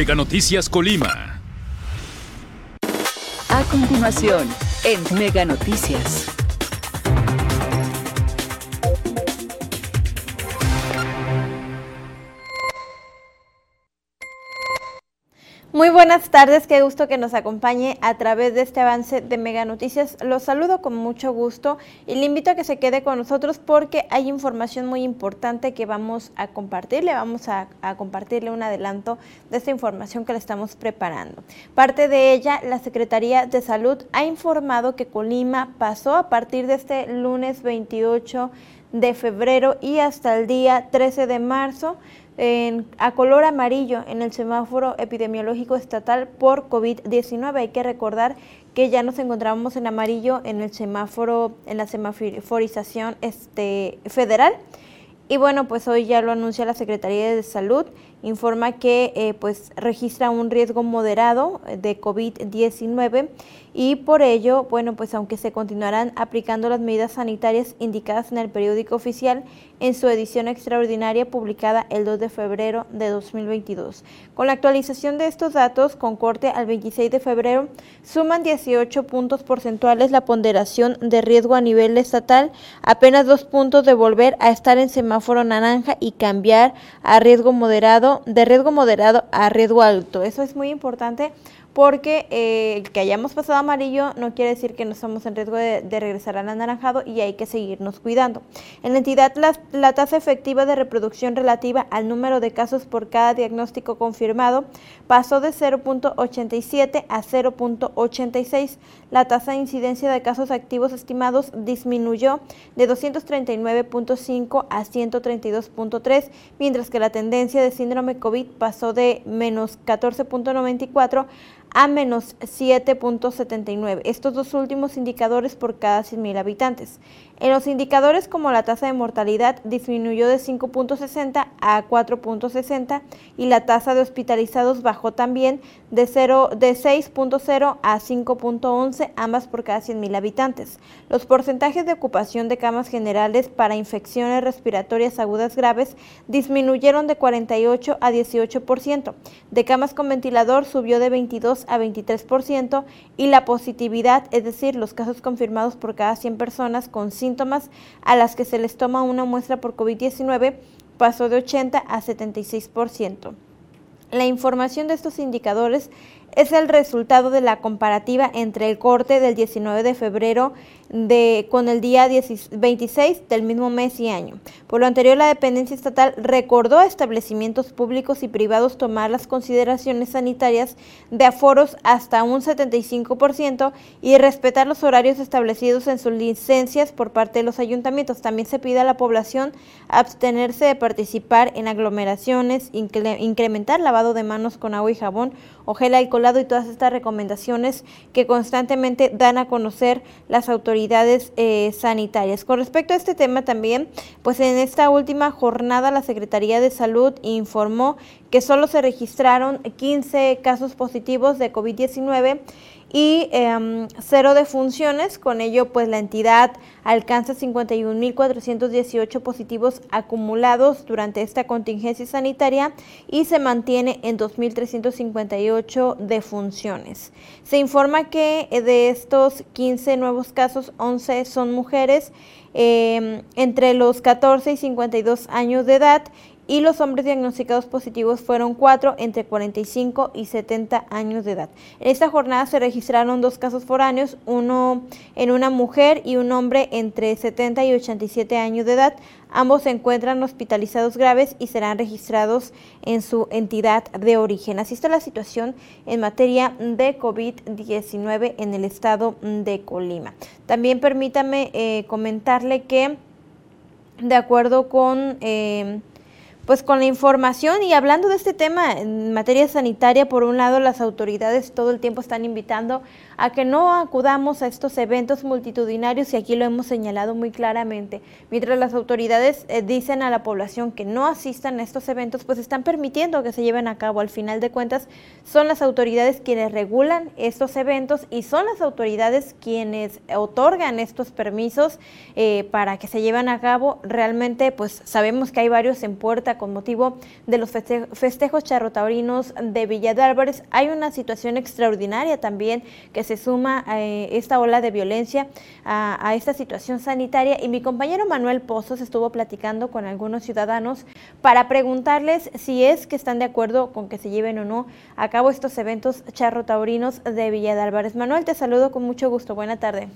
Mega Noticias Colima. A continuación, en Mega Noticias. Muy buenas tardes, qué gusto que nos acompañe a través de este avance de Mega Noticias. Los saludo con mucho gusto y le invito a que se quede con nosotros porque hay información muy importante que vamos a compartirle. Vamos a, a compartirle un adelanto de esta información que le estamos preparando. Parte de ella, la Secretaría de Salud ha informado que Colima pasó a partir de este lunes 28 de febrero y hasta el día 13 de marzo a color amarillo en el semáforo epidemiológico estatal por COVID-19. Hay que recordar que ya nos encontrábamos en amarillo en el semáforo, en la semaforización este, federal. Y bueno, pues hoy ya lo anuncia la Secretaría de Salud informa que eh, pues registra un riesgo moderado de COVID-19 y por ello, bueno, pues aunque se continuarán aplicando las medidas sanitarias indicadas en el periódico oficial en su edición extraordinaria publicada el 2 de febrero de 2022. Con la actualización de estos datos, con corte al 26 de febrero, suman 18 puntos porcentuales la ponderación de riesgo a nivel estatal, apenas dos puntos de volver a estar en semáforo naranja y cambiar a riesgo moderado de riesgo moderado a riesgo alto. Eso es muy importante porque eh, que hayamos pasado amarillo no quiere decir que no estamos en riesgo de, regresar al anaranjado y hay que seguirnos cuidando. En la entidad, la, tasa efectiva de reproducción relativa al número de casos por cada diagnóstico confirmado pasó de 0.87 a 0.86. La tasa de incidencia de casos activos estimados disminuyó de 239.5 a 132.3, mientras que la tendencia de síndrome COVID pasó de menos 14.94 a menos 7.79. Estos dos últimos indicadores por cada 100.000 habitantes. En los indicadores como la tasa de mortalidad disminuyó de 5.60 a 4.60 y la tasa de hospitalizados bajó también de, 0, de 6.0 a 5.11, ambas por cada 100.000 habitantes. Los porcentajes de ocupación de camas generales para infecciones respiratorias agudas graves disminuyeron de 48 a 18%. De camas con ventilador subió de 22 a 23% y la positividad, es decir, los casos confirmados por cada 100 personas con síntomas a las que se les toma una muestra por COVID-19 pasó de 80 a 76%. La información de estos indicadores es el resultado de la comparativa entre el corte del 19 de febrero de, con el día 26 del mismo mes y año. Por lo anterior, la dependencia estatal recordó a establecimientos públicos y privados tomar las consideraciones sanitarias de aforos hasta un 75% y respetar los horarios establecidos en sus licencias por parte de los ayuntamientos. También se pide a la población abstenerse de participar en aglomeraciones, incrementar lavado de manos con agua y jabón o gel y todas estas recomendaciones que constantemente dan a conocer las autoridades eh, sanitarias. Con respecto a este tema también, pues en esta última jornada la Secretaría de Salud informó que solo se registraron 15 casos positivos de COVID-19 y eh, cero defunciones. Con ello, pues la entidad alcanza 51.418 positivos acumulados durante esta contingencia sanitaria y se mantiene en 2.358 defunciones. Se informa que de estos 15 nuevos casos, 11 son mujeres eh, entre los 14 y 52 años de edad y los hombres diagnosticados positivos fueron cuatro entre 45 y 70 años de edad. En esta jornada se registraron dos casos foráneos, uno en una mujer y un hombre entre 70 y 87 años de edad. Ambos se encuentran hospitalizados graves y serán registrados en su entidad de origen. Así está la situación en materia de COVID-19 en el estado de Colima. También permítame eh, comentarle que de acuerdo con... Eh, pues con la información y hablando de este tema en materia sanitaria, por un lado las autoridades todo el tiempo están invitando a que no acudamos a estos eventos multitudinarios y aquí lo hemos señalado muy claramente. Mientras las autoridades eh, dicen a la población que no asistan a estos eventos, pues están permitiendo que se lleven a cabo. Al final de cuentas, son las autoridades quienes regulan estos eventos y son las autoridades quienes otorgan estos permisos eh, para que se lleven a cabo. Realmente, pues sabemos que hay varios en puerta con motivo de los festejos charrotaurinos de Villa de Álvarez. Hay una situación extraordinaria también que se suma a eh, esta ola de violencia, a, esta situación sanitaria y mi compañero Manuel Pozos estuvo platicando con algunos ciudadanos para preguntarles si es que están de acuerdo con que se lleven o no a cabo estos eventos charrotaurinos de Villa de Álvarez. Manuel, te saludo con mucho gusto. Buena tarde.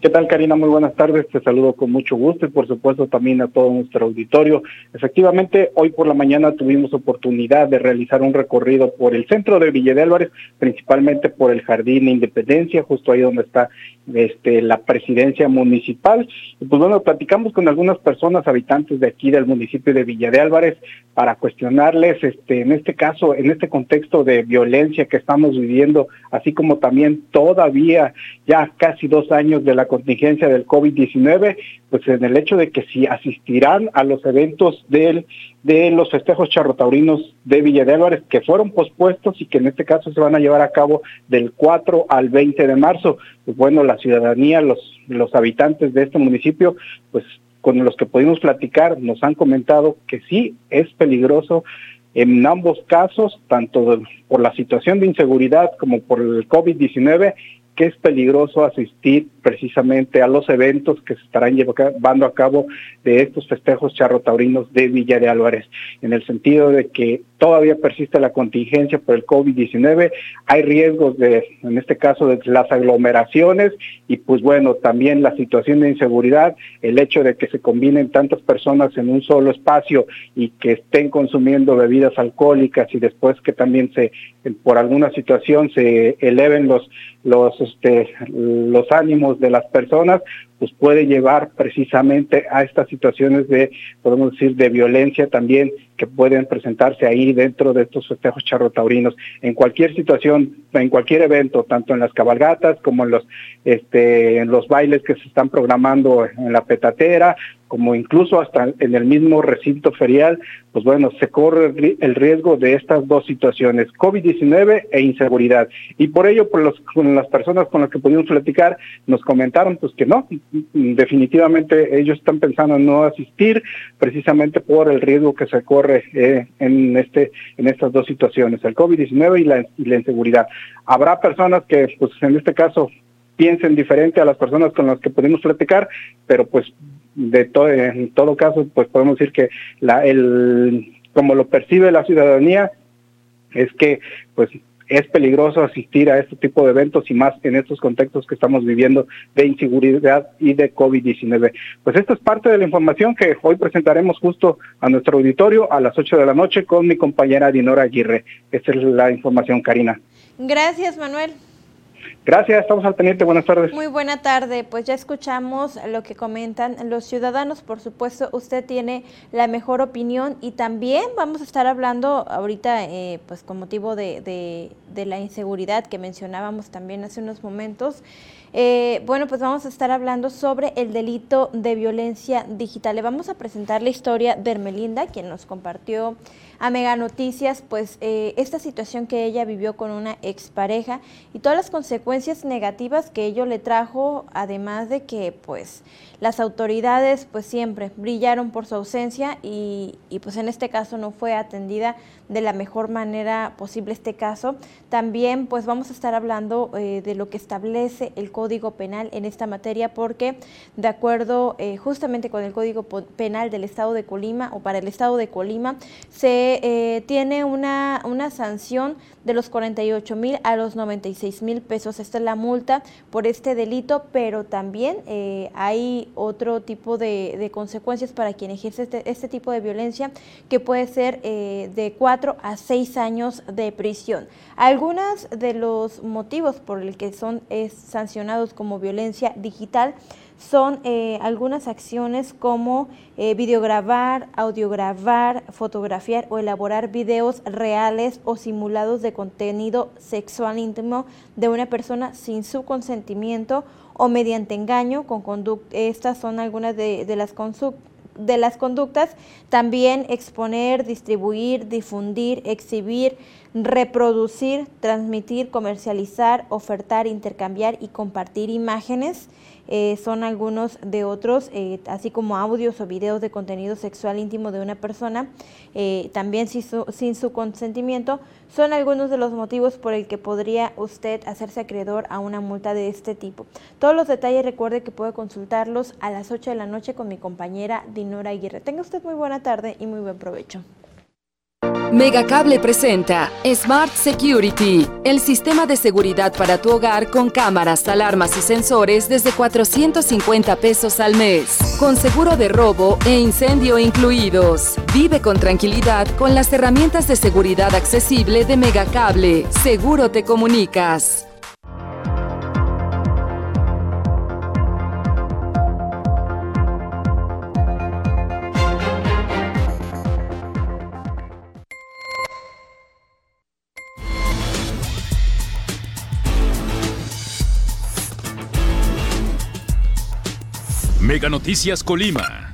¿Qué tal, Karina? Muy buenas tardes. Te saludo con mucho gusto y, por supuesto, también a todo nuestro auditorio. Efectivamente, hoy por la mañana tuvimos oportunidad de realizar un recorrido por el centro de Villa de Álvarez, principalmente por el Jardín de Independencia, justo ahí donde está este, la presidencia municipal. Y pues bueno, platicamos con algunas personas habitantes de aquí del municipio de Villa de Álvarez para cuestionarles, este, en este caso, en este contexto de violencia que estamos viviendo, así como también todavía ya casi dos años de la contingencia del COVID-19, pues en el hecho de que si asistirán a los eventos del, de los festejos charrotaurinos de Villa de Álvarez, que fueron pospuestos y que en este caso se van a llevar a cabo del 4 al 20 de marzo. Pues bueno, la ciudadanía, los, los habitantes de este municipio, pues con los que pudimos platicar, nos han comentado que sí es peligroso en ambos casos, tanto por la situación de inseguridad como por el COVID-19 que es peligroso asistir precisamente a los eventos que se estarán llevando a cabo de estos festejos charrotaurinos de Villa de Álvarez, en el sentido de que todavía persiste la contingencia por el COVID-19, hay riesgos de, en este caso, de las aglomeraciones y pues bueno, también la situación de inseguridad, el hecho de que se combinen tantas personas en un solo espacio y que estén consumiendo bebidas alcohólicas y después que también se, por alguna situación se eleven los, los, este, los ánimos de las personas, pues puede llevar precisamente a estas situaciones de, podemos decir, de violencia también que pueden presentarse ahí dentro de estos festejos charrotaurinos. En cualquier situación, en cualquier evento, tanto en las cabalgatas como en los, este, en los bailes que se están programando en la petatera, como incluso hasta en el mismo recinto ferial, pues bueno, se corre el riesgo de estas dos situaciones, COVID-19 e inseguridad. Y por ello, por con las personas con las que pudimos platicar, nos comentaron pues que no, definitivamente ellos están pensando en no asistir precisamente por el riesgo que se corre eh, en, este, en estas dos situaciones, el COVID-19 y la, y la inseguridad. Habrá personas que, pues en este caso, piensen diferente a las personas con las que pudimos platicar, pero pues de todo, en todo caso, pues podemos decir que la, el, como lo percibe la ciudadanía, es que pues es peligroso asistir a este tipo de eventos y más en estos contextos que estamos viviendo de inseguridad y de COVID-19. Pues esta es parte de la información que hoy presentaremos justo a nuestro auditorio a las 8 de la noche con mi compañera Dinora Aguirre. Esta es la información, Karina. Gracias, Manuel. Gracias, estamos al pendiente. Buenas tardes. Muy buena tarde. Pues ya escuchamos lo que comentan los ciudadanos. Por supuesto, usted tiene la mejor opinión y también vamos a estar hablando ahorita, eh, pues con motivo de, de, de la inseguridad que mencionábamos también hace unos momentos. Eh, bueno, pues vamos a estar hablando sobre el delito de violencia digital. Le vamos a presentar la historia de Hermelinda, quien nos compartió a Mega Noticias, pues eh, esta situación que ella vivió con una expareja y todas las consecuencias negativas que ello le trajo, además de que pues las autoridades pues siempre brillaron por su ausencia y, y pues en este caso no fue atendida de la mejor manera posible este caso. También pues vamos a estar hablando eh, de lo que establece el Código Penal en esta materia porque de acuerdo eh, justamente con el Código Penal del Estado de Colima o para el Estado de Colima se eh, tiene una, una sanción de los 48 mil a los 96 mil pesos. Esta es la multa por este delito, pero también hay otro tipo de, consecuencias para quien ejerce este, este, tipo de violencia que puede ser de cuatro a seis años de prisión. Algunos de los motivos por el que son sancionados como violencia digital son eh, algunas acciones como eh, videograbar, audiograbar, fotografiar o elaborar videos reales o simulados de contenido sexual íntimo de una persona sin su consentimiento o mediante engaño con conducta. Estas son algunas de, de las de las conductas, también exponer, distribuir, difundir, exhibir, reproducir, transmitir, comercializar, ofertar, intercambiar y compartir imágenes eh, son algunos de otros, eh, así como audios o videos de contenido sexual íntimo de una persona, eh, también sin su, sin su consentimiento, son algunos de los motivos por el que podría usted hacerse acreedor a una multa de este tipo. Todos los detalles recuerde que puede consultarlos a las 8 de la noche con mi compañera Dinora Aguirre. Tenga usted muy buena tarde y muy buen provecho. Megacable presenta Smart Security, el sistema de seguridad para tu hogar con cámaras, alarmas y sensores desde 450 pesos al mes, con seguro de robo e incendio incluidos. Vive con tranquilidad con las herramientas de seguridad accesible de Megacable. Seguro te comunicas. Noticias Colima.